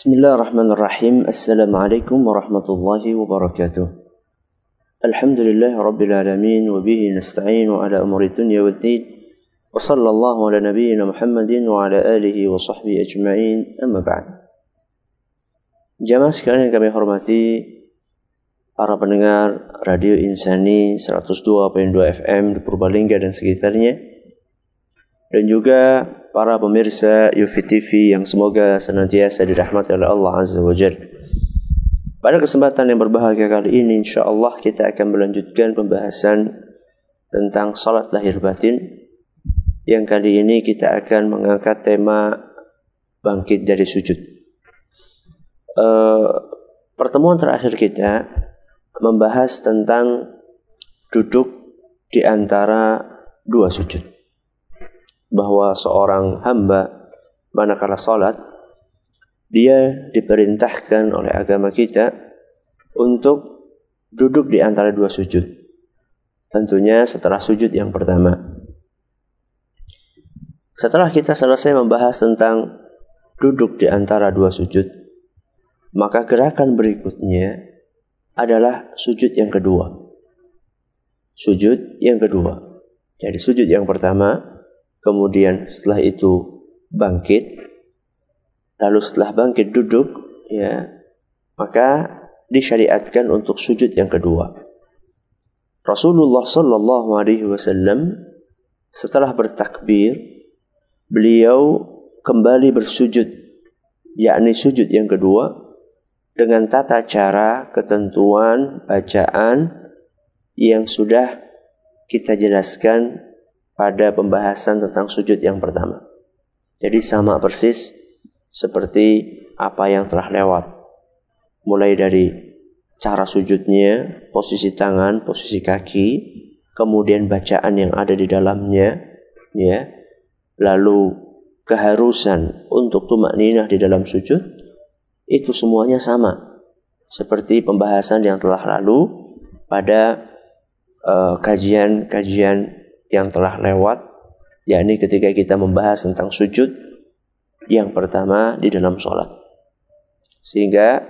Bismillahirrahmanirrahim. Assalamualaikum warahmatullahi wabarakatuh. Alhamdulillah rabbil alamin wa bihi nasta'in ala umuri dunya waddin. Wa sallallahu ala nabiyyina Muhammadin wa ala alihi wa sahbihi ajma'in. Amma ba'd. Jamaah sekalian yang kami hormati, para pendengar Radio Insani 102.2 FM di Purbalingga dan sekitarnya. Dan juga para pemirsa Yufi TV yang semoga senantiasa dirahmati oleh Allah Azza wa Jalla. Pada kesempatan yang berbahagia kali ini insya Allah kita akan melanjutkan pembahasan tentang salat lahir batin yang kali ini kita akan mengangkat tema bangkit dari sujud. Uh, pertemuan terakhir kita membahas tentang duduk di antara dua sujud. Bahwa seorang hamba manakala salat dia diperintahkan oleh agama kita untuk duduk di antara dua sujud. Tentunya setelah sujud yang pertama. Setelah kita selesai membahas tentang duduk di antara dua sujud, maka gerakan berikutnya adalah sujud yang kedua. Sujud yang kedua. Jadi sujud yang pertama, kemudian setelah itu bangkit, lalu setelah bangkit duduk, ya, maka disyariatkan untuk sujud yang kedua. Rasulullah Shallallahu Alaihi Wasallam setelah bertakbir, beliau kembali bersujud, yakni sujud yang kedua, dengan tata cara, ketentuan, bacaan yang sudah kita jelaskan pada pembahasan tentang sujud yang pertama. Jadi sama persis seperti apa yang telah lewat. Mulai dari cara sujudnya, posisi tangan, posisi kaki, kemudian bacaan yang ada di dalamnya, ya. Lalu keharusan untuk tumak ninah di dalam sujud, itu semuanya sama seperti pembahasan yang telah lalu pada eh, kajian-kajian uh, yang telah lewat yakni ketika kita membahas tentang sujud yang pertama di dalam sholat. Sehingga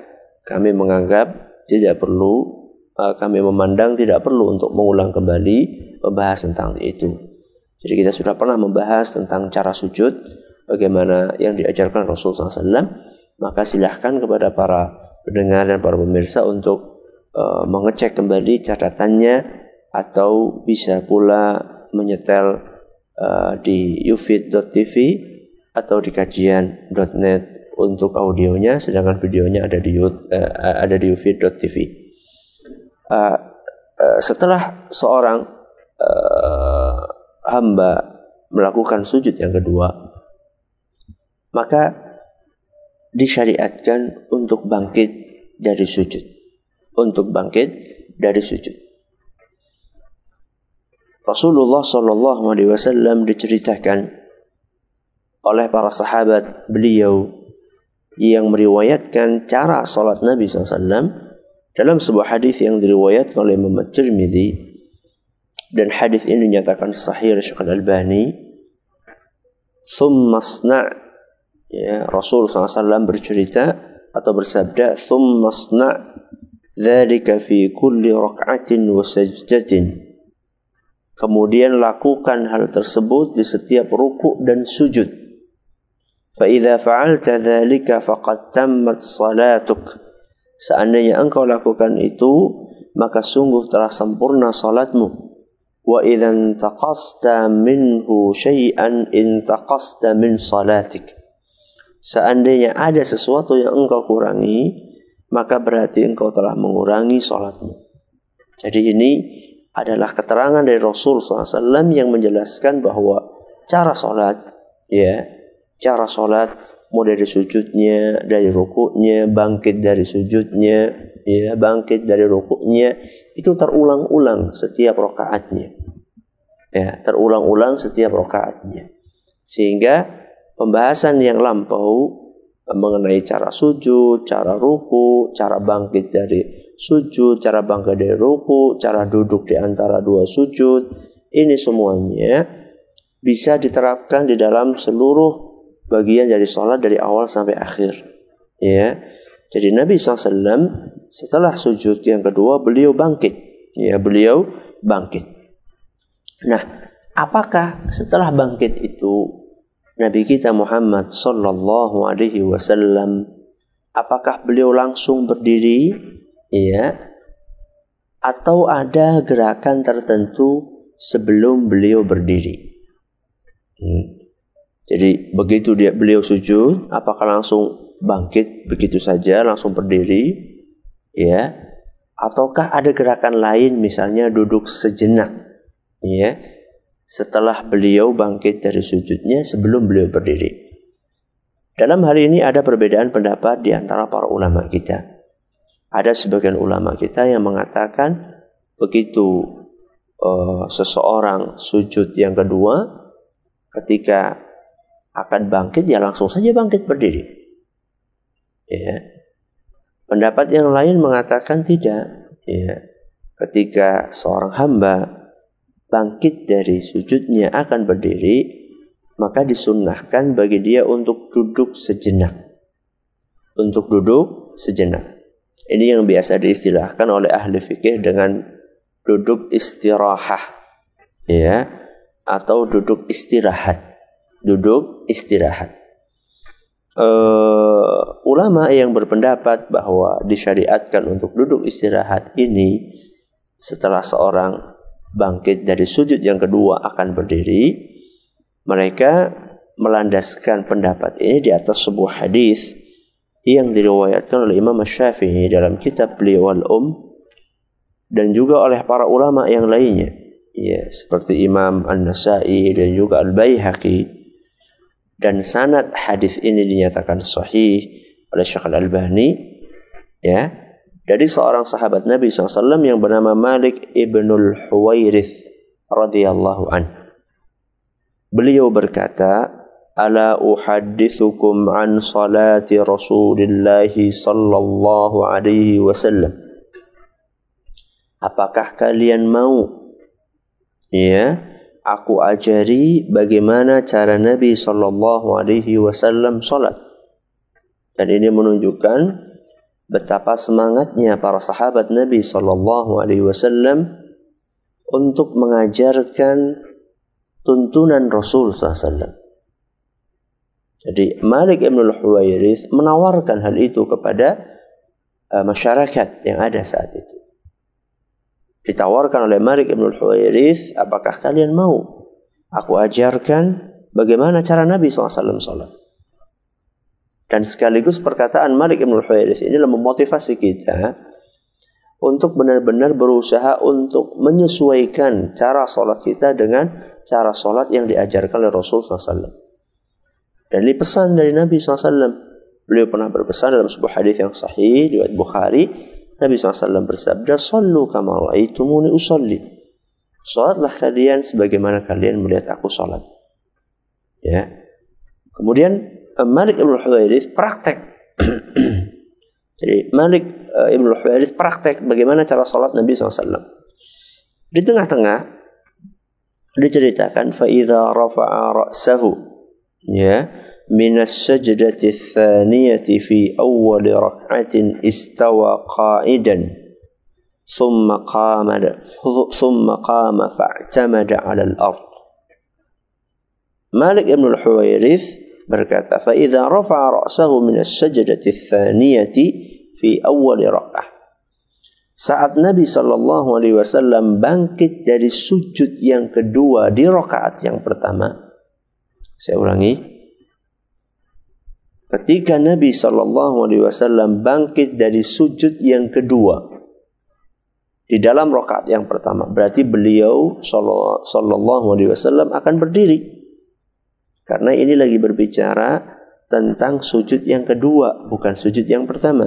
kami menganggap tidak perlu uh, kami memandang tidak perlu untuk mengulang kembali pembahasan tentang itu. Jadi kita sudah pernah membahas tentang cara sujud bagaimana yang diajarkan Rasulullah SAW maka silahkan kepada para pendengar dan para pemirsa untuk uh, mengecek kembali catatannya atau bisa pula menyetel uh, di ufit.tv atau di kajian.net untuk audionya sedangkan videonya ada di uh, ada di ufit.tv. Uh, uh, setelah seorang uh, hamba melakukan sujud yang kedua, maka disyariatkan untuk bangkit dari sujud. Untuk bangkit dari sujud. Rasulullah Shallallahu Alaihi Wasallam diceritakan oleh para sahabat beliau yang meriwayatkan cara salat Nabi SAW dalam sebuah hadis yang diriwayatkan oleh Imam Tirmidzi dan hadis ini dinyatakan sahih oleh Syekh Al-Albani. "Tsumma ya Rasul SAW bercerita atau bersabda thumma sna' dzalika fi kulli rak'atin wa kemudian lakukan hal tersebut di setiap ruku dan sujud. Fa idza fa'alta dzalika faqad tammat salatuk. Seandainya engkau lakukan itu maka sungguh telah sempurna salatmu. Wa idzan taqasta minhu syai'an intaqasta min salatik. Seandainya ada sesuatu yang engkau kurangi, maka berarti engkau telah mengurangi sholatmu. Jadi ini adalah keterangan dari Rasul SAW yang menjelaskan bahwa cara sholat, ya, cara sholat mulai dari sujudnya, dari rukuknya, bangkit dari sujudnya, ya, bangkit dari rukuknya, itu terulang-ulang setiap rokaatnya. Ya, terulang-ulang setiap rokaatnya. Sehingga pembahasan yang lampau mengenai cara sujud, cara ruku, cara bangkit dari sujud, cara bangkit dari ruku, cara duduk di antara dua sujud, ini semuanya bisa diterapkan di dalam seluruh bagian dari sholat dari awal sampai akhir. Ya. Jadi Nabi SAW setelah sujud yang kedua beliau bangkit. Ya, beliau bangkit. Nah, apakah setelah bangkit itu Nabi kita Muhammad sallallahu alaihi wasallam. Apakah beliau langsung berdiri? Ya atau ada gerakan tertentu sebelum beliau berdiri? Hmm. jadi begitu dia beliau sujud apakah langsung bangkit begitu saja langsung berdiri? Ya ataukah ada gerakan lain misalnya duduk sejenak? Ya setelah beliau bangkit dari sujudnya sebelum beliau berdiri. Dalam hal ini ada perbedaan pendapat di antara para ulama kita. Ada sebagian ulama kita yang mengatakan begitu uh, seseorang sujud yang kedua ketika akan bangkit ya langsung saja bangkit berdiri. Ya. Pendapat yang lain mengatakan tidak. Ya. Ketika seorang hamba bangkit dari sujudnya akan berdiri, maka disunnahkan bagi dia untuk duduk sejenak. Untuk duduk sejenak. Ini yang biasa diistilahkan oleh ahli fikih dengan duduk istirahah. Ya, atau duduk istirahat. Duduk istirahat. Uh, ulama yang berpendapat bahwa disyariatkan untuk duduk istirahat ini setelah seorang bangkit dari sujud yang kedua akan berdiri, mereka melandaskan pendapat ini di atas sebuah hadis yang diriwayatkan oleh Imam Syafi'i dalam kitab beliau Al-Um dan juga oleh para ulama yang lainnya. Ya seperti Imam An-Nasai dan juga Al-Baihaqi. Dan sanad hadis ini dinyatakan sahih oleh Syekh Al-Albani ya dari seorang sahabat Nabi SAW yang bernama Malik ibnul Huwairith radhiyallahu an. Beliau berkata, "Ala uhaddithukum an salati Rasulillah sallallahu alaihi wasallam." Apakah kalian mau ya aku ajari bagaimana cara Nabi sallallahu alaihi wasallam salat? Dan ini menunjukkan betapa semangatnya para sahabat Nabi Shallallahu Alaihi Wasallam untuk mengajarkan tuntunan Rasul SAW. Jadi Malik Ibn Huwairith menawarkan hal itu kepada uh, masyarakat yang ada saat itu. Ditawarkan oleh Malik Ibn Huwairith, apakah kalian mau aku ajarkan bagaimana cara Nabi SAW salat? Dan sekaligus perkataan Malik Ibn Huwairis ini memotivasi kita untuk benar-benar berusaha untuk menyesuaikan cara sholat kita dengan cara sholat yang diajarkan oleh Rasul SAW. Dan ini pesan dari Nabi SAW. Beliau pernah berpesan dalam sebuah hadis yang sahih riwayat Bukhari. Nabi SAW bersabda, Sallu kama ra'aitumuni usalli. Sholatlah kalian sebagaimana kalian melihat aku sholat. Ya. Kemudian Malik Ibn Huwairis praktek. Jadi Malik uh, Ibn Huwairis praktek bagaimana cara sholat Nabi SAW. Di tengah-tengah diceritakan faida rafa'a ra'sahu ya min as-sajdati tsaniyati fi awwal rak'atin istawa qa'idan thumma qama thumma qama fa'tamada 'ala al-ard Malik Ibn Huwairis berkata, "Fa rafa'a ra'sahu min as-sajdati tsaniyati fi awwal rak'ah." Saat Nabi Shallallahu alaihi wasallam bangkit dari sujud yang kedua di rakaat yang pertama. Saya ulangi. Ketika Nabi Shallallahu alaihi wasallam bangkit dari sujud yang kedua di dalam rakaat yang pertama, berarti beliau Shallallahu alaihi wasallam akan berdiri. Karena ini lagi berbicara tentang sujud yang kedua, bukan sujud yang pertama.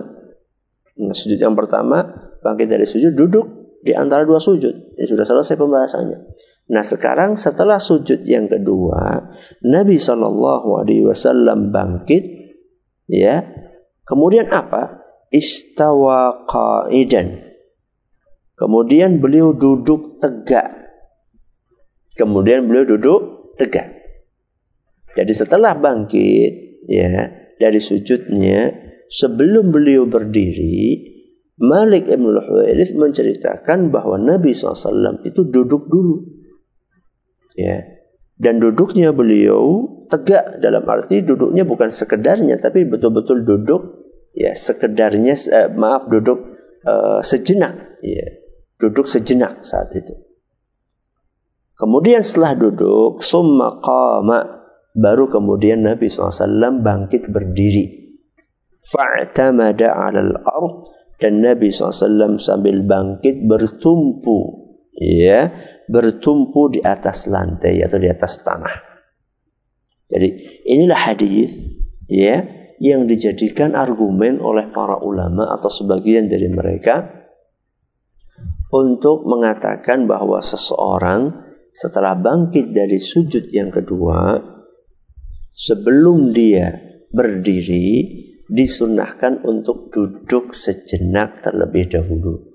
Nah, sujud yang pertama, bangkit dari sujud, duduk di antara dua sujud. Ini sudah selesai pembahasannya. Nah sekarang setelah sujud yang kedua, Nabi Shallallahu Alaihi Wasallam bangkit, ya. Kemudian apa? Istawa qaidan. Kemudian beliau duduk tegak. Kemudian beliau duduk tegak. Jadi setelah bangkit ya dari sujudnya sebelum beliau berdiri, Malik Ibn Huwairith menceritakan bahwa Nabi SAW itu duduk dulu. Ya. Dan duduknya beliau tegak dalam arti duduknya bukan sekedarnya tapi betul-betul duduk ya sekedarnya eh, maaf duduk eh, sejenak ya duduk sejenak saat itu kemudian setelah duduk summa qama baru kemudian Nabi SAW bangkit berdiri. Fa'tamada 'alal ard. Dan Nabi SAW sambil bangkit bertumpu ya bertumpu di atas lantai atau di atas tanah. Jadi inilah hadis ya yang dijadikan argumen oleh para ulama atau sebagian dari mereka untuk mengatakan bahwa seseorang setelah bangkit dari sujud yang kedua sebelum dia berdiri disunahkan untuk duduk sejenak terlebih dahulu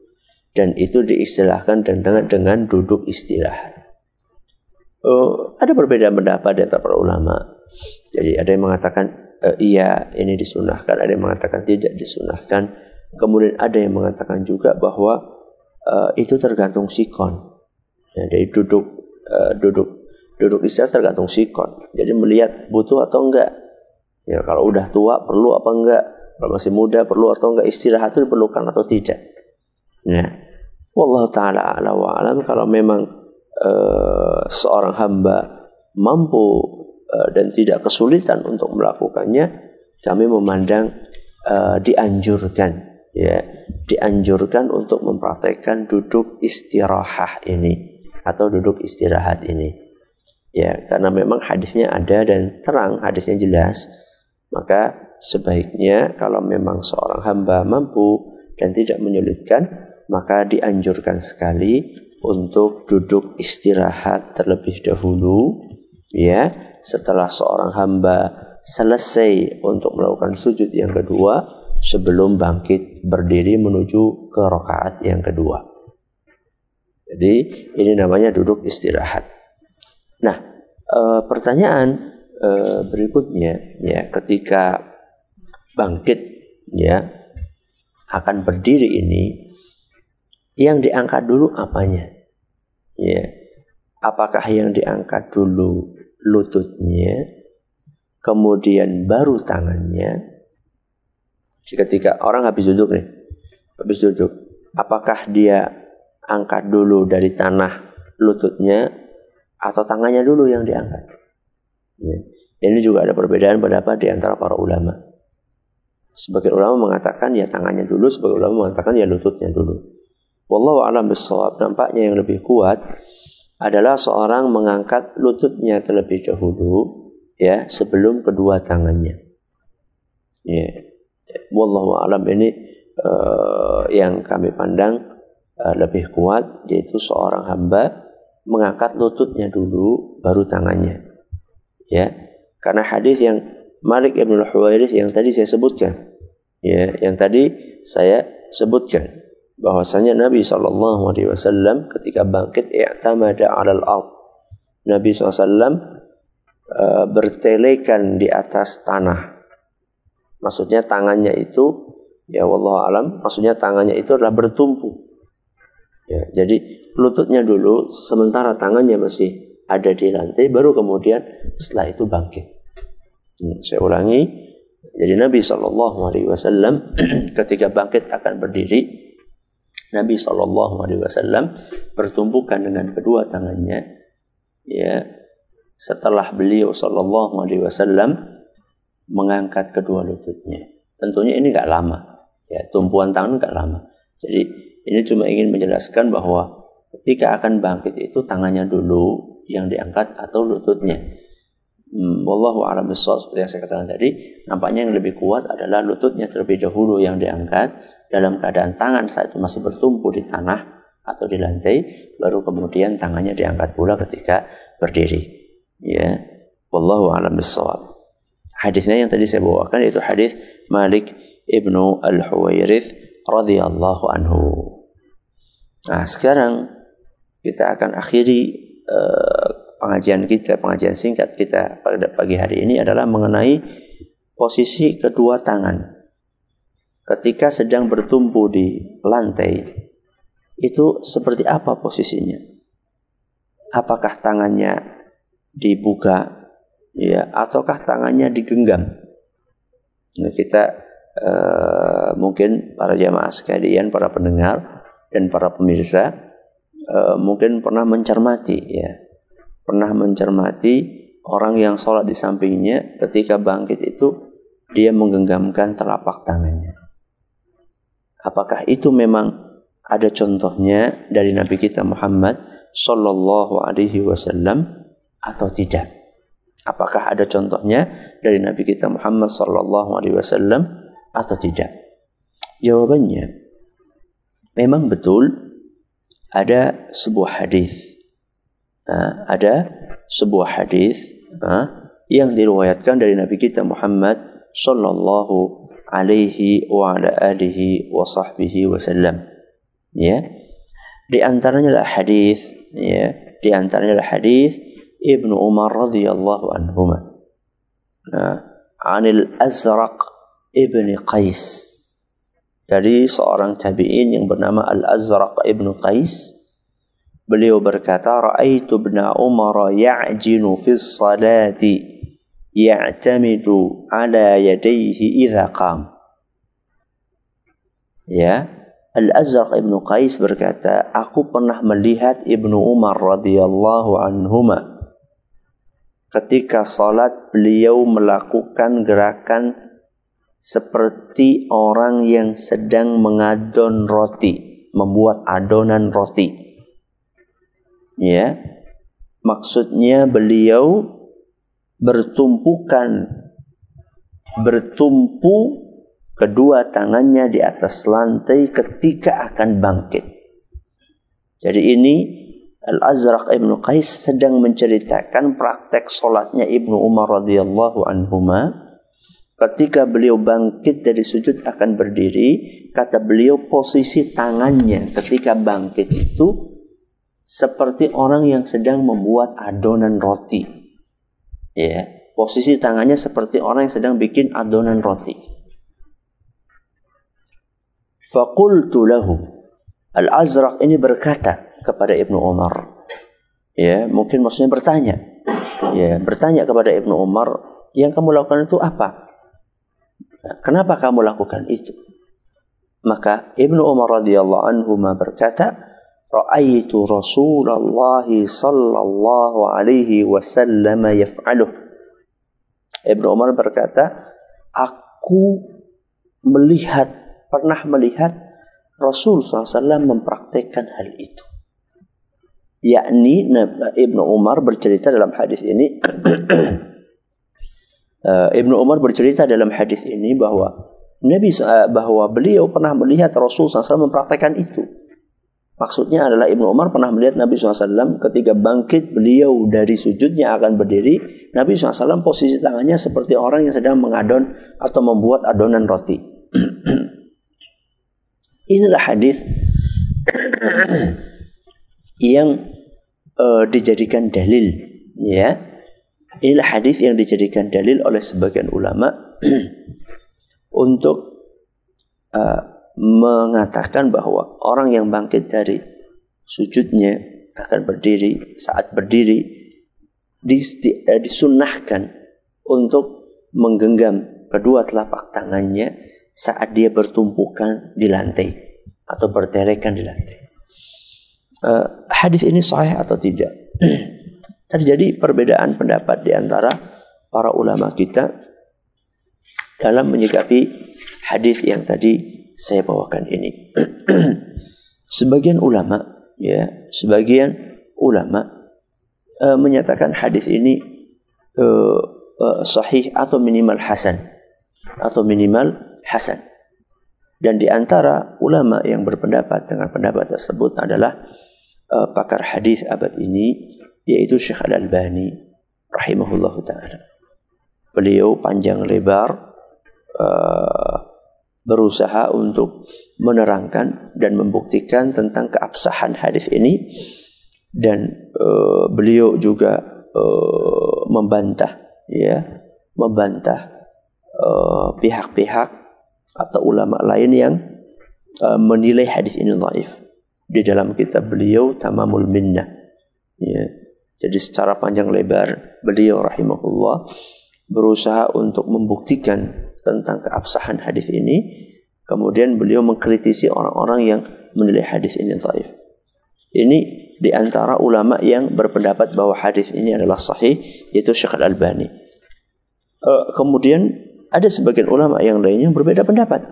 dan itu diistilahkan dengan dengan duduk istirahat. Oh, ada perbedaan pendapat di antara ulama. Jadi ada yang mengatakan e, iya ini disunahkan, ada yang mengatakan tidak disunahkan. Kemudian ada yang mengatakan juga bahwa e, itu tergantung sikon. Ya, jadi duduk e, duduk duduk istirahat tergantung sikon. Jadi melihat butuh atau enggak Ya kalau udah tua perlu apa enggak? Kalau masih muda perlu atau enggak istirahat itu diperlukan atau tidak? Ya. Wallahu taala ala wa alam kalau memang uh, seorang hamba mampu uh, dan tidak kesulitan untuk melakukannya, kami memandang uh, dianjurkan ya, dianjurkan untuk mempraktekkan duduk istirahat ini atau duduk istirahat ini. Ya, karena memang hadisnya ada dan terang, hadisnya jelas maka sebaiknya kalau memang seorang hamba mampu dan tidak menyulitkan, maka dianjurkan sekali untuk duduk istirahat terlebih dahulu ya setelah seorang hamba selesai untuk melakukan sujud yang kedua sebelum bangkit berdiri menuju ke rakaat yang kedua. Jadi ini namanya duduk istirahat. Nah, e, pertanyaan Eh, berikutnya ya ketika bangkit ya akan berdiri ini yang diangkat dulu apanya? Ya apakah yang diangkat dulu lututnya kemudian baru tangannya? Ketika orang habis duduk nih habis duduk apakah dia angkat dulu dari tanah lututnya atau tangannya dulu yang diangkat Ya. Ini juga ada perbedaan pendapat di antara para ulama. Sebagian ulama mengatakan ya tangannya dulu, sebagian ulama mengatakan ya lututnya dulu. Wallahu a'lam bishawab. Nampaknya yang lebih kuat adalah seorang mengangkat lututnya terlebih dahulu ya sebelum kedua tangannya. Ya. Wallahu a'lam ini uh, yang kami pandang uh, lebih kuat yaitu seorang hamba mengangkat lututnya dulu baru tangannya. Ya. Karena hadis yang Malik ibn Huwairis yang tadi saya sebutkan. Ya yang tadi saya sebutkan. Bahwasanya Nabi Shallallahu Alaihi Wasallam ketika bangkit i'tamada alal ard. Nabi SAW uh, eh, bertelekan di atas tanah. Maksudnya tangannya itu ya Allah alam maksudnya tangannya itu adalah bertumpu ya jadi lututnya dulu sementara tangannya masih ada di lantai baru kemudian setelah itu bangkit. Hmm, saya ulangi. Jadi Nabi Shallallahu Alaihi Wasallam ketika bangkit akan berdiri, Nabi Shallallahu Alaihi Wasallam bertumpukan dengan kedua tangannya, ya. Setelah beliau Shallallahu Alaihi Wasallam mengangkat kedua lututnya. Tentunya ini nggak lama, ya tumpuan tangan nggak lama. Jadi ini cuma ingin menjelaskan bahwa ketika akan bangkit itu tangannya dulu yang diangkat atau lututnya. Hmm, wallahu a'lam seperti yang saya katakan tadi, nampaknya yang lebih kuat adalah lututnya terlebih dahulu yang diangkat dalam keadaan tangan saat itu masih bertumpu di tanah atau di lantai, baru kemudian tangannya diangkat pula ketika berdiri. Ya, wallahu a'lam bissawab. Hadisnya yang tadi saya bawakan itu hadis Malik ibnu al-Huwairith radhiyallahu anhu. Nah, sekarang kita akan akhiri Eh, pengajian kita, pengajian singkat kita pada pagi hari ini adalah mengenai posisi kedua tangan. ketika sedang bertumpu di lantai itu seperti apa posisinya? Apakah tangannya dibuka ya ataukah tangannya digenggam? Nah, kita uh, mungkin para jamaah sekalian, para pendengar dan para pemirsa uh, mungkin pernah mencermati ya. Pernah mencermati orang yang sholat di sampingnya ketika bangkit itu dia menggenggamkan telapak tangannya. Apakah itu memang ada contohnya dari Nabi kita Muhammad Sallallahu Alaihi Wasallam atau tidak? Apakah ada contohnya dari Nabi kita Muhammad Sallallahu Alaihi Wasallam atau tidak? Jawabannya, memang betul ada sebuah hadis, nah, ada sebuah hadis nah, yang diriwayatkan dari Nabi kita Muhammad Sallallahu Alaihi wa ala alihi wa sahbihi wasallam ya. Di antaranya adalah hadis ya. Di antaranya adalah hadis Ibnu Umar radhiyallahu anhu nah anil Azraq ibni Qais dari seorang tabi'in yang bernama Al-Azraq ibnu Qais beliau berkata ra'aitu ibn Umar ya'jinu fi salati ya'tamidu ala yadayhi idza qam. Ya Al-Azraq Ibnu Qais berkata, aku pernah melihat Ibnu Umar radhiyallahu anhuma ketika salat beliau melakukan gerakan seperti orang yang sedang mengadon roti, membuat adonan roti. Ya. Maksudnya beliau bertumpukan bertumpu kedua tangannya di atas lantai ketika akan bangkit. Jadi ini Al-Azraq Ibnu Qais sedang menceritakan praktek solatnya Ibnu Umar radhiyallahu anhuma ketika beliau bangkit dari sujud akan berdiri kata beliau posisi tangannya ketika bangkit itu seperti orang yang sedang membuat adonan roti ya posisi tangannya seperti orang yang sedang bikin adonan roti Fakultu lahu. Al-Azraq ini berkata kepada Ibnu Umar. Ya, mungkin maksudnya bertanya. Ya, bertanya kepada Ibnu Umar, yang kamu lakukan itu apa? Kenapa kamu lakukan itu? Maka Ibnu Umar radhiyallahu anhu berkata, "Ra'aitu Rasulullah sallallahu alaihi wasallam yaf'aluh." Ibnu Umar berkata, "Aku melihat pernah melihat Rasul SAW mempraktekkan hal itu. Yakni Ibnu Umar bercerita dalam hadis ini eh, Ibnu Umar bercerita dalam hadis ini bahwa Nabi bahwa beliau pernah melihat Rasul SAW mempraktekkan itu. Maksudnya adalah Ibnu Umar pernah melihat Nabi SAW ketika bangkit beliau dari sujudnya akan berdiri. Nabi SAW posisi tangannya seperti orang yang sedang mengadon atau membuat adonan roti. Inilah hadis yang uh, dijadikan dalil, ya. Inilah hadis yang dijadikan dalil oleh sebagian ulama untuk uh, mengatakan bahwa orang yang bangkit dari sujudnya akan berdiri saat berdiri eh, disunahkan untuk menggenggam kedua telapak tangannya saat dia bertumpukan di lantai atau berterekan di lantai. Uh, hadis ini sahih atau tidak? Terjadi perbedaan pendapat di antara para ulama kita dalam menyikapi hadis yang tadi saya bawakan ini. sebagian ulama ya, sebagian ulama uh, menyatakan hadis ini uh, uh, sahih atau minimal hasan atau minimal hasan. Dan di antara ulama yang berpendapat dengan pendapat tersebut adalah uh, pakar hadis abad ini yaitu Syekh Al-Albani rahimahullah taala. Beliau panjang lebar uh, berusaha untuk menerangkan dan membuktikan tentang keabsahan hadis ini dan uh, beliau juga uh, membantah ya membantah pihak-pihak atau ulama lain yang uh, menilai hadis ini dhaif. Di dalam kitab beliau Tamamul Minnah. Ya. Jadi secara panjang lebar beliau rahimahullah berusaha untuk membuktikan tentang keabsahan hadis ini. Kemudian beliau mengkritisi orang-orang yang menilai hadis ini dhaif. Ini di antara ulama yang berpendapat bahwa hadis ini adalah sahih yaitu Syekh Al-Albani. Uh, kemudian ada sebagian ulama yang lainnya yang berbeda pendapat.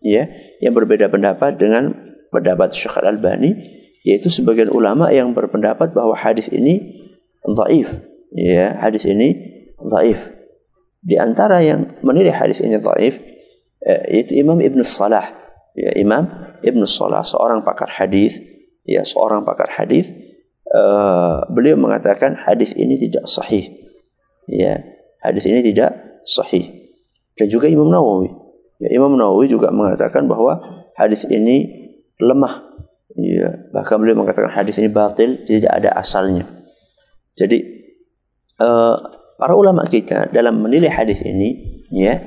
Ya, yang berbeda pendapat dengan pendapat Syekh Al-Albani yaitu sebagian ulama yang berpendapat bahwa hadis ini dhaif. Ya, hadis ini dhaif. Di antara yang menilai hadis ini dhaif eh, yaitu Imam Ibn Salah. Ya, Imam Ibn Salah seorang pakar hadis ya seorang pakar hadis uh, beliau mengatakan hadis ini tidak sahih ya hadis ini tidak sahih dan juga Imam Nawawi ya Imam Nawawi juga mengatakan bahwa hadis ini lemah ya bahkan beliau mengatakan hadis ini batil tidak ada asalnya jadi uh, para ulama kita dalam menilai hadis ini ya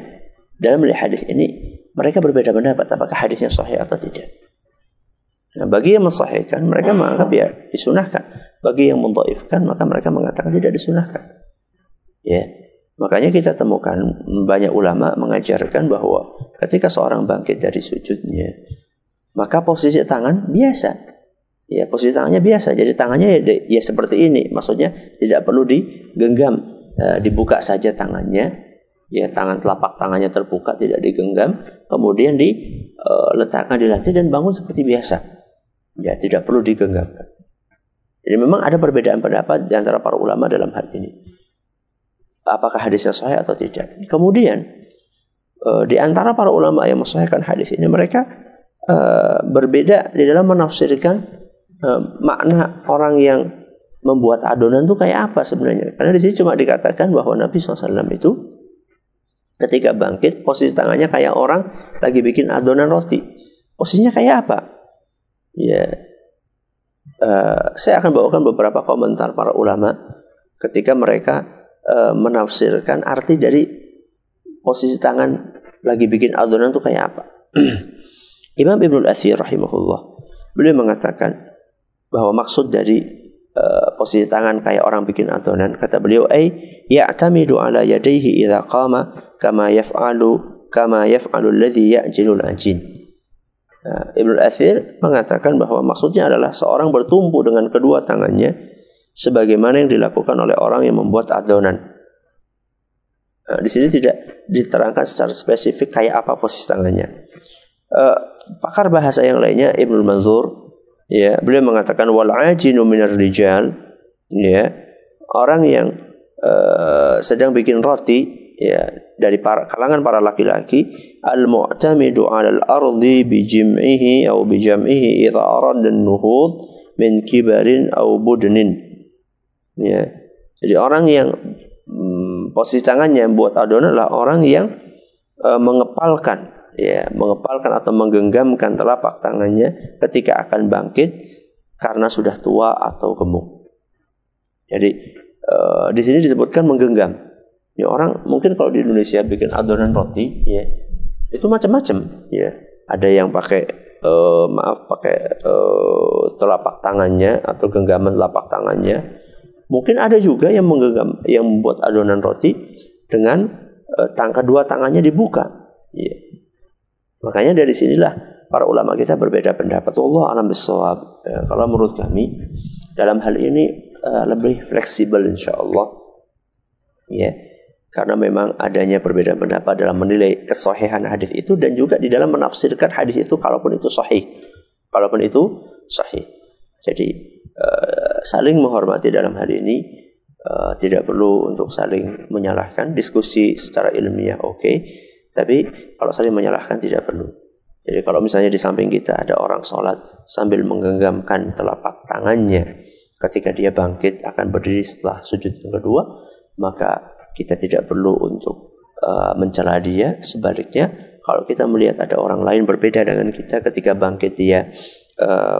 dalam menilai hadis ini mereka berbeda pendapat apakah hadisnya sahih atau tidak Nah, bagi yang mensahihkan, mereka menganggap ya disunahkan. Bagi yang mendhaifkan, maka mereka mengatakan tidak disunahkan. Ya. Makanya kita temukan banyak ulama mengajarkan bahwa ketika seorang bangkit dari sujudnya, maka posisi tangan biasa. Ya, posisi tangannya biasa. Jadi tangannya ya, ya seperti ini. Maksudnya tidak perlu digenggam, e, dibuka saja tangannya. Ya, tangan telapak tangannya terbuka, tidak digenggam. Kemudian diletakkan e, di lantai dan bangun seperti biasa. Ya, tidak perlu digenggamkan. Jadi memang ada perbedaan pendapat di antara para ulama dalam hal ini. Apakah hadisnya sahih atau tidak. Kemudian eh, di antara para ulama yang mensahihkan hadis ini mereka uh, berbeda di dalam menafsirkan uh, makna orang yang membuat adonan itu kayak apa sebenarnya. Karena di sini cuma dikatakan bahwa Nabi SAW itu ketika bangkit posisi tangannya kayak orang lagi bikin adonan roti. Posisinya kayak apa? Ya, uh, saya akan bawakan beberapa komentar para ulama ketika mereka uh, menafsirkan arti dari posisi tangan lagi bikin adonan itu kayak apa. Imam Ibnu Athir rahimahullah beliau mengatakan bahwa maksud dari uh, posisi tangan kayak orang bikin adonan kata beliau ay ya'tamidu ala yadayhi idza qama kama yaf'alu kama yaf'alu alladhi ya'jilul ajin Nah, Ibnu Athir mengatakan bahwa maksudnya adalah seorang bertumpu dengan kedua tangannya sebagaimana yang dilakukan oleh orang yang membuat adonan. Nah, di sini tidak diterangkan secara spesifik kayak apa posisi tangannya. Uh, pakar bahasa yang lainnya Ibnu Manzur ya beliau mengatakan wal ajinu minar rijal. Ya orang yang uh, sedang bikin roti ya dari para kalangan para laki-laki al-mu'tamidu 'ala al-ardi bi jim'ihi aw bi jam'ihi idza arada an-nuhud min kibarin aw budnin. Ya jadi orang yang hmm, posisi tangannya buat adonan adalah orang yang uh, mengepalkan ya mengepalkan atau menggenggamkan telapak tangannya ketika akan bangkit karena sudah tua atau gemuk jadi uh, di sini disebutkan menggenggam Ya orang mungkin kalau di Indonesia bikin adonan roti, ya itu macam-macam, ya. Ada yang pakai uh, maaf pakai uh, telapak tangannya atau genggaman telapak tangannya. Mungkin ada juga yang menggenggam yang membuat adonan roti dengan uh, tang kedua tangannya dibuka. Ya. Makanya dari sinilah para ulama kita berbeda pendapat. Allah alam bisawab. Ya, kalau menurut kami dalam hal ini uh, lebih fleksibel insya Allah. Ya karena memang adanya perbedaan pendapat dalam menilai kesahihan hadis itu dan juga di dalam menafsirkan hadis itu kalaupun itu sahih kalaupun itu sahih jadi uh, saling menghormati dalam hal ini uh, tidak perlu untuk saling menyalahkan diskusi secara ilmiah oke okay. Tapi kalau saling menyalahkan tidak perlu jadi kalau misalnya di samping kita ada orang sholat sambil menggenggamkan telapak tangannya ketika dia bangkit akan berdiri setelah sujud yang kedua maka kita tidak perlu untuk uh, mencela dia. Sebaliknya, kalau kita melihat ada orang lain berbeda dengan kita ketika bangkit dia uh,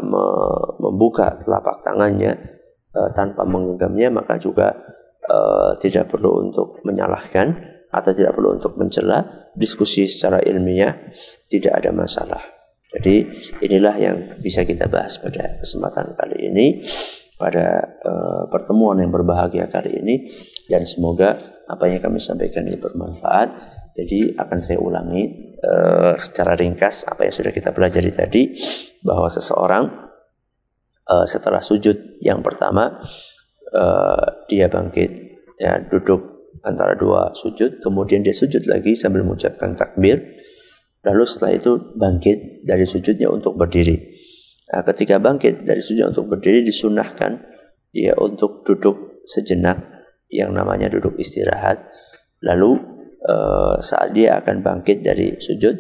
membuka telapak tangannya uh, tanpa menggenggamnya, maka juga uh, tidak perlu untuk menyalahkan atau tidak perlu untuk mencela, diskusi secara ilmiah tidak ada masalah. Jadi inilah yang bisa kita bahas pada kesempatan kali ini pada uh, pertemuan yang berbahagia kali ini dan semoga apa yang kami sampaikan ini bermanfaat. Jadi akan saya ulangi uh, secara ringkas apa yang sudah kita pelajari tadi bahwa seseorang uh, setelah sujud yang pertama uh, dia bangkit ya duduk antara dua sujud kemudian dia sujud lagi sambil mengucapkan takbir Lalu setelah itu bangkit dari sujudnya untuk berdiri. Nah, ketika bangkit dari sujud untuk berdiri disunahkan ya untuk duduk sejenak yang namanya duduk istirahat. Lalu uh, saat dia akan bangkit dari sujud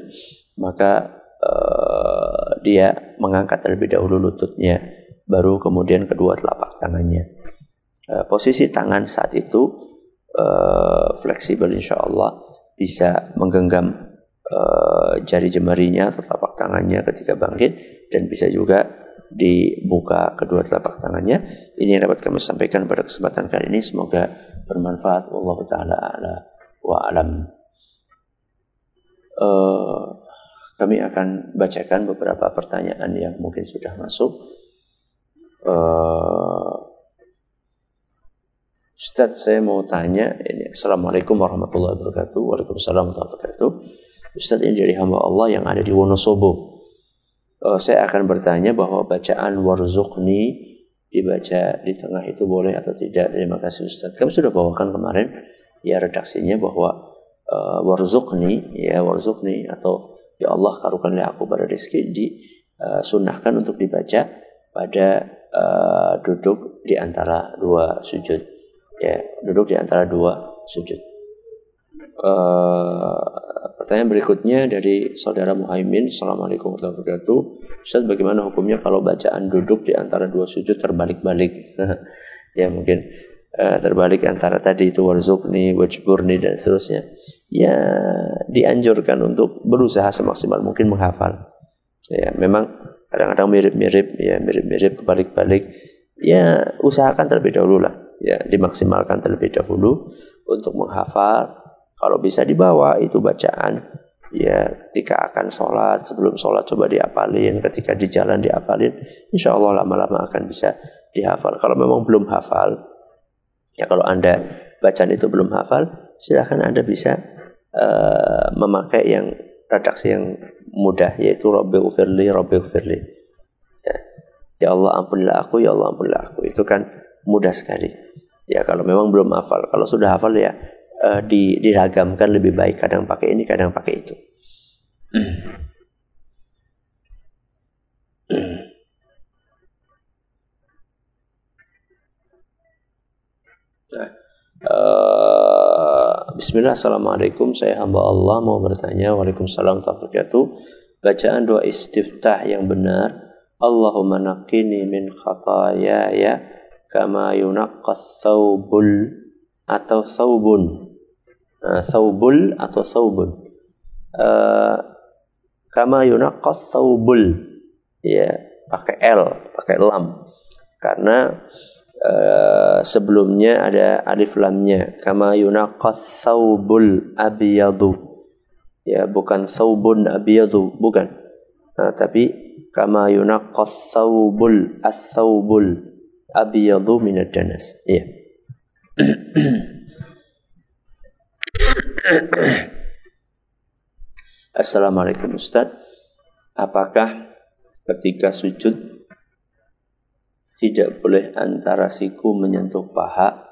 maka uh, dia mengangkat terlebih dahulu lututnya baru kemudian kedua telapak tangannya. Uh, posisi tangan saat itu uh, fleksibel insya Allah bisa menggenggam uh, jari jemarinya atau telapak tangannya ketika bangkit dan bisa juga dibuka kedua telapak tangannya. Ini yang dapat kami sampaikan pada kesempatan kali ini. Semoga bermanfaat. Allah taala ala wa alam. Uh, kami akan bacakan beberapa pertanyaan yang mungkin sudah masuk. Uh, Ustadz saya mau tanya ini Assalamualaikum warahmatullahi wabarakatuh Waalaikumsalam warahmatullahi wabarakatuh Ustaz ini dari hamba Allah yang ada di Wonosobo. Uh, saya akan bertanya bahwa bacaan warzuqni dibaca di tengah itu boleh atau tidak. Terima kasih Ustaz. Kami sudah bawakan kemarin ya redaksinya bahwa uh, warzuqni ya warzuqni atau ya Allah karukanlah aku pada rezeki disunahkan uh, untuk dibaca pada uh, duduk di antara dua sujud ya duduk di antara dua sujud Uh, pertanyaan berikutnya dari saudara Muhaimin. Assalamualaikum warahmatullahi wabarakatuh. Ustaz, bagaimana hukumnya kalau bacaan duduk di antara dua sujud terbalik-balik? ya mungkin uh, terbalik antara tadi itu warzukni, wajburni dan seterusnya. Ya dianjurkan untuk berusaha semaksimal mungkin menghafal. Ya memang kadang-kadang mirip-mirip, ya mirip-mirip kebalik-balik. Ya usahakan terlebih dahulu lah. Ya dimaksimalkan terlebih dahulu untuk menghafal. Kalau bisa dibawa itu bacaan ya ketika akan sholat sebelum sholat coba diapalin ketika di jalan diapalin insya Allah lama-lama akan bisa dihafal. Kalau memang belum hafal ya kalau anda bacaan itu belum hafal silahkan anda bisa uh, memakai yang redaksi yang mudah yaitu Robbi ufirli Robbi ufirli ya. ya Allah ampunilah aku ya Allah ampunilah aku. Itu kan mudah sekali. Ya kalau memang belum hafal. Kalau sudah hafal ya uh, di, diragamkan lebih baik. Kadang pakai ini kadang pakai itu. Uh, Bismillah Assalamualaikum. Saya hamba Allah mau bertanya. Waalaikumsalam wabarakatuh. Bacaan doa istiftah yang benar. Allahumma naqini min khatayaya kama yunaqqas thawbul atau thawbun uh, thawbul atau thawbun uh, kama yunaqqas thawbul ya pakai L pakai lam. Karena uh, sebelumnya ada alif lamnya. Kama yunaqqas thawbul abyadu. Ya bukan thawbun abyadu bukan. Nah, tapi kama yunaqqas thawbul as-thawbul abyadu minad danas ya Assalamualaikum Ustaz. Apakah ketika sujud tidak boleh antara siku menyentuh paha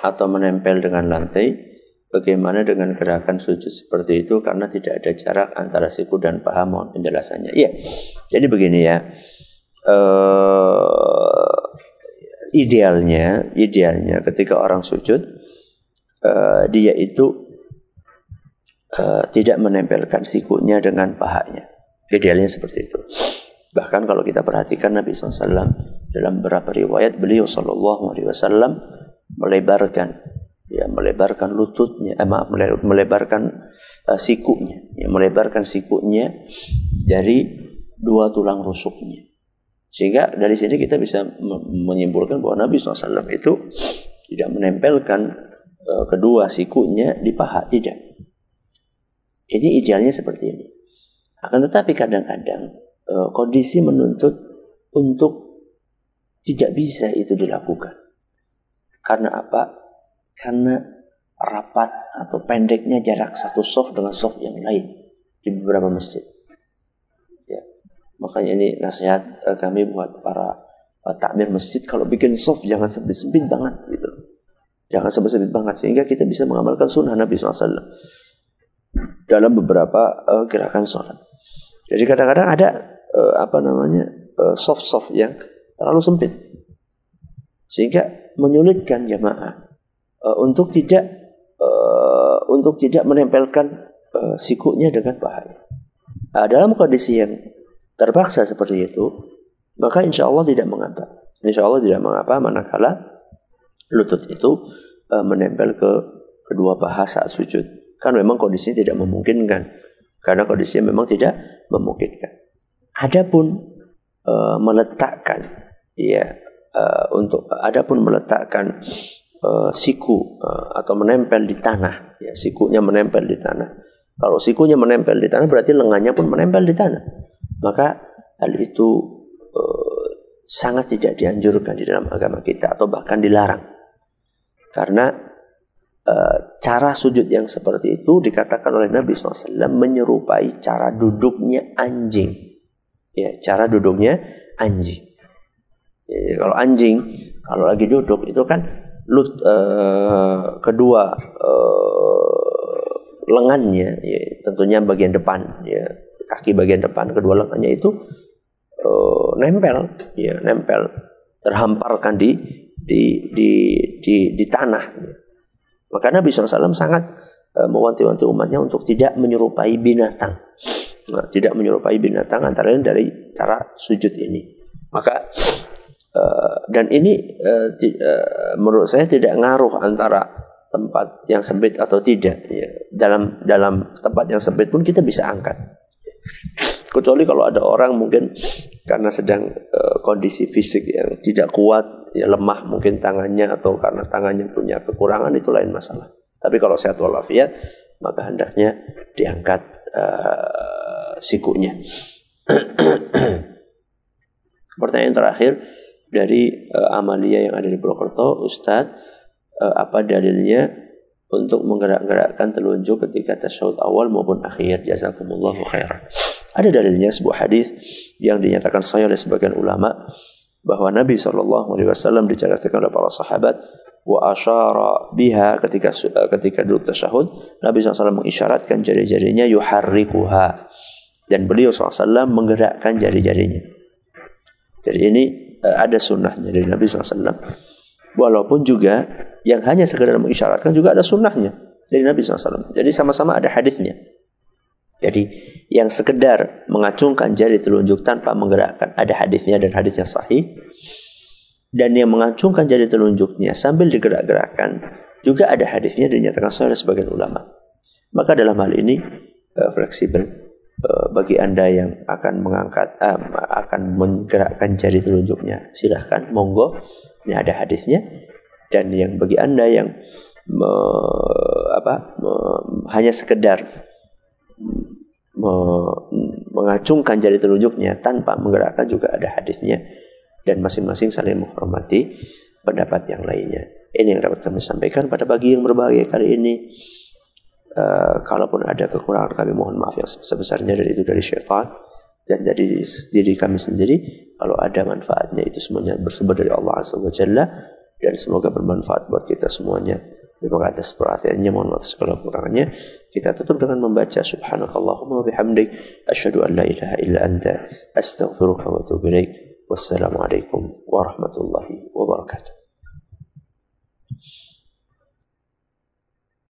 atau menempel dengan lantai? Bagaimana dengan gerakan sujud seperti itu karena tidak ada jarak antara siku dan paha? Mohon penjelasannya. Iya. Jadi begini ya. Uh, idealnya, idealnya ketika orang sujud uh, dia itu uh, tidak menempelkan sikunya dengan pahanya. Idealnya seperti itu. Bahkan kalau kita perhatikan Nabi SAW dalam beberapa riwayat beliau Shallallahu Alaihi Wasallam melebarkan ya melebarkan lututnya eh, maaf melebarkan uh, sikunya ya melebarkan sikunya dari dua tulang rusuknya sehingga dari sini kita bisa menyimpulkan bahwa Nabi SAW itu tidak menempelkan uh, kedua sikunya di paha, tidak. Ini idealnya seperti ini. Akan tetapi kadang-kadang uh, kondisi menuntut untuk tidak bisa itu dilakukan. Karena apa? Karena rapat atau pendeknya jarak satu soft dengan soft yang lain di beberapa masjid. Ya. Makanya ini nasihat uh, kami buat para uh, takmir masjid kalau bikin soft jangan sempit-sempit banget gitu. Jangan sempit-sempit banget sehingga kita bisa mengamalkan sunnah Nabi SAW dalam beberapa uh, gerakan sholat. Jadi kadang-kadang ada uh, apa namanya soft-soft yang terlalu sempit sehingga menyulitkan jamaah uh, untuk tidak uh, untuk tidak menempelkan uh, sikunya dengan bahaya. Nah, dalam kondisi yang terpaksa seperti itu, maka insya Allah tidak mengapa. Insya Allah tidak mengapa manakala lutut itu uh, menempel ke kedua paha saat sujud. Kan memang kondisinya tidak memungkinkan. Karena kondisinya memang tidak memungkinkan. Adapun uh, meletakkan ya uh, untuk adapun meletakkan uh, siku uh, atau menempel di tanah ya sikunya menempel di tanah kalau sikunya menempel di tanah berarti lengannya pun menempel di tanah maka hal itu uh, sangat tidak dianjurkan di dalam agama kita atau bahkan dilarang. Karena uh, cara sujud yang seperti itu dikatakan oleh Nabi SAW menyerupai cara duduknya anjing. Ya cara duduknya anjing. Ya, kalau anjing kalau lagi duduk itu kan lut uh, kedua lengannya ya, tentunya bagian depan ya kaki bagian depan kedua lengannya itu uh, nempel. Ya nempel. Terhamparkan di di di di, di tanah. Ya. maka Nabi SAW sangat uh, mewanti-wanti umatnya untuk tidak menyerupai binatang. Nah, tidak menyerupai binatang antara lain dari cara sujud ini. Maka Eh, dan ini uh, uh, menurut saya tidak ngaruh antara tempat yang sempit atau tidak. Ya. dalam dalam tempat yang sempit pun kita bisa angkat kecuali kalau ada orang mungkin karena sedang uh, kondisi fisik yang tidak kuat ya lemah mungkin tangannya atau karena tangannya punya kekurangan itu lain masalah. Tapi kalau sehat walafiat maka hendaknya diangkat uh, sikunya. Pertanyaan terakhir dari uh, amalia yang ada di Purwokerto, Ustadz, uh, apa dalilnya untuk menggerak-gerakkan telunjuk ketika tasyahud awal maupun akhir. Jazakumullahu khairan. Ada dalilnya sebuah hadis yang dinyatakan sahih oleh sebagian ulama bahwa Nabi Shallallahu Alaihi Wasallam diceritakan oleh para sahabat wa asyara biha ketika eh, ketika duduk tasyahud Nabi SAW mengisyaratkan jari-jarinya yuharrikuha dan beliau SAW menggerakkan jari-jarinya. Jadi ini Eh, ada sunnahnya dari Nabi SAW. Walaupun juga yang hanya sekedar mengisyaratkan juga ada sunnahnya dari Nabi SAW. Jadi sama-sama ada hadisnya. Jadi yang sekedar mengacungkan jari telunjuk tanpa menggerakkan ada hadisnya dan hadisnya sahih. Dan yang mengacungkan jari telunjuknya sambil digerak-gerakkan juga ada hadisnya dinyatakan sahih oleh sebagian ulama. Maka dalam hal ini uh, fleksibel. Eh, bagi anda yang akan mengangkat uh, akan menggerakkan jari telunjuknya silahkan monggo ini ada hadisnya dan yang bagi anda yang me, apa me, hanya sekedar me, mengacungkan jari telunjuknya tanpa menggerakkan juga ada hadisnya. Dan masing-masing saling menghormati pendapat yang lainnya. Ini yang dapat kami sampaikan pada pagi yang berbahagia kali ini. Eh, kalaupun ada kekurangan kami mohon maaf yang sebesar-besarnya dari itu dari syaitan dan dari diri kami sendiri. Kalau ada manfaatnya itu semuanya bersumber dari Allah Azza wa Jalla dan semoga bermanfaat buat kita semuanya. Terima atas perhatiannya mohon maaf segala kekurangannya kita tutup dengan membaca subhanakallahumma wa bihamdik asyhadu an la ilaha illa anta astaghfiruka wa atubu ilaik. Wassalamualaikum warahmatullahi wabarakatuh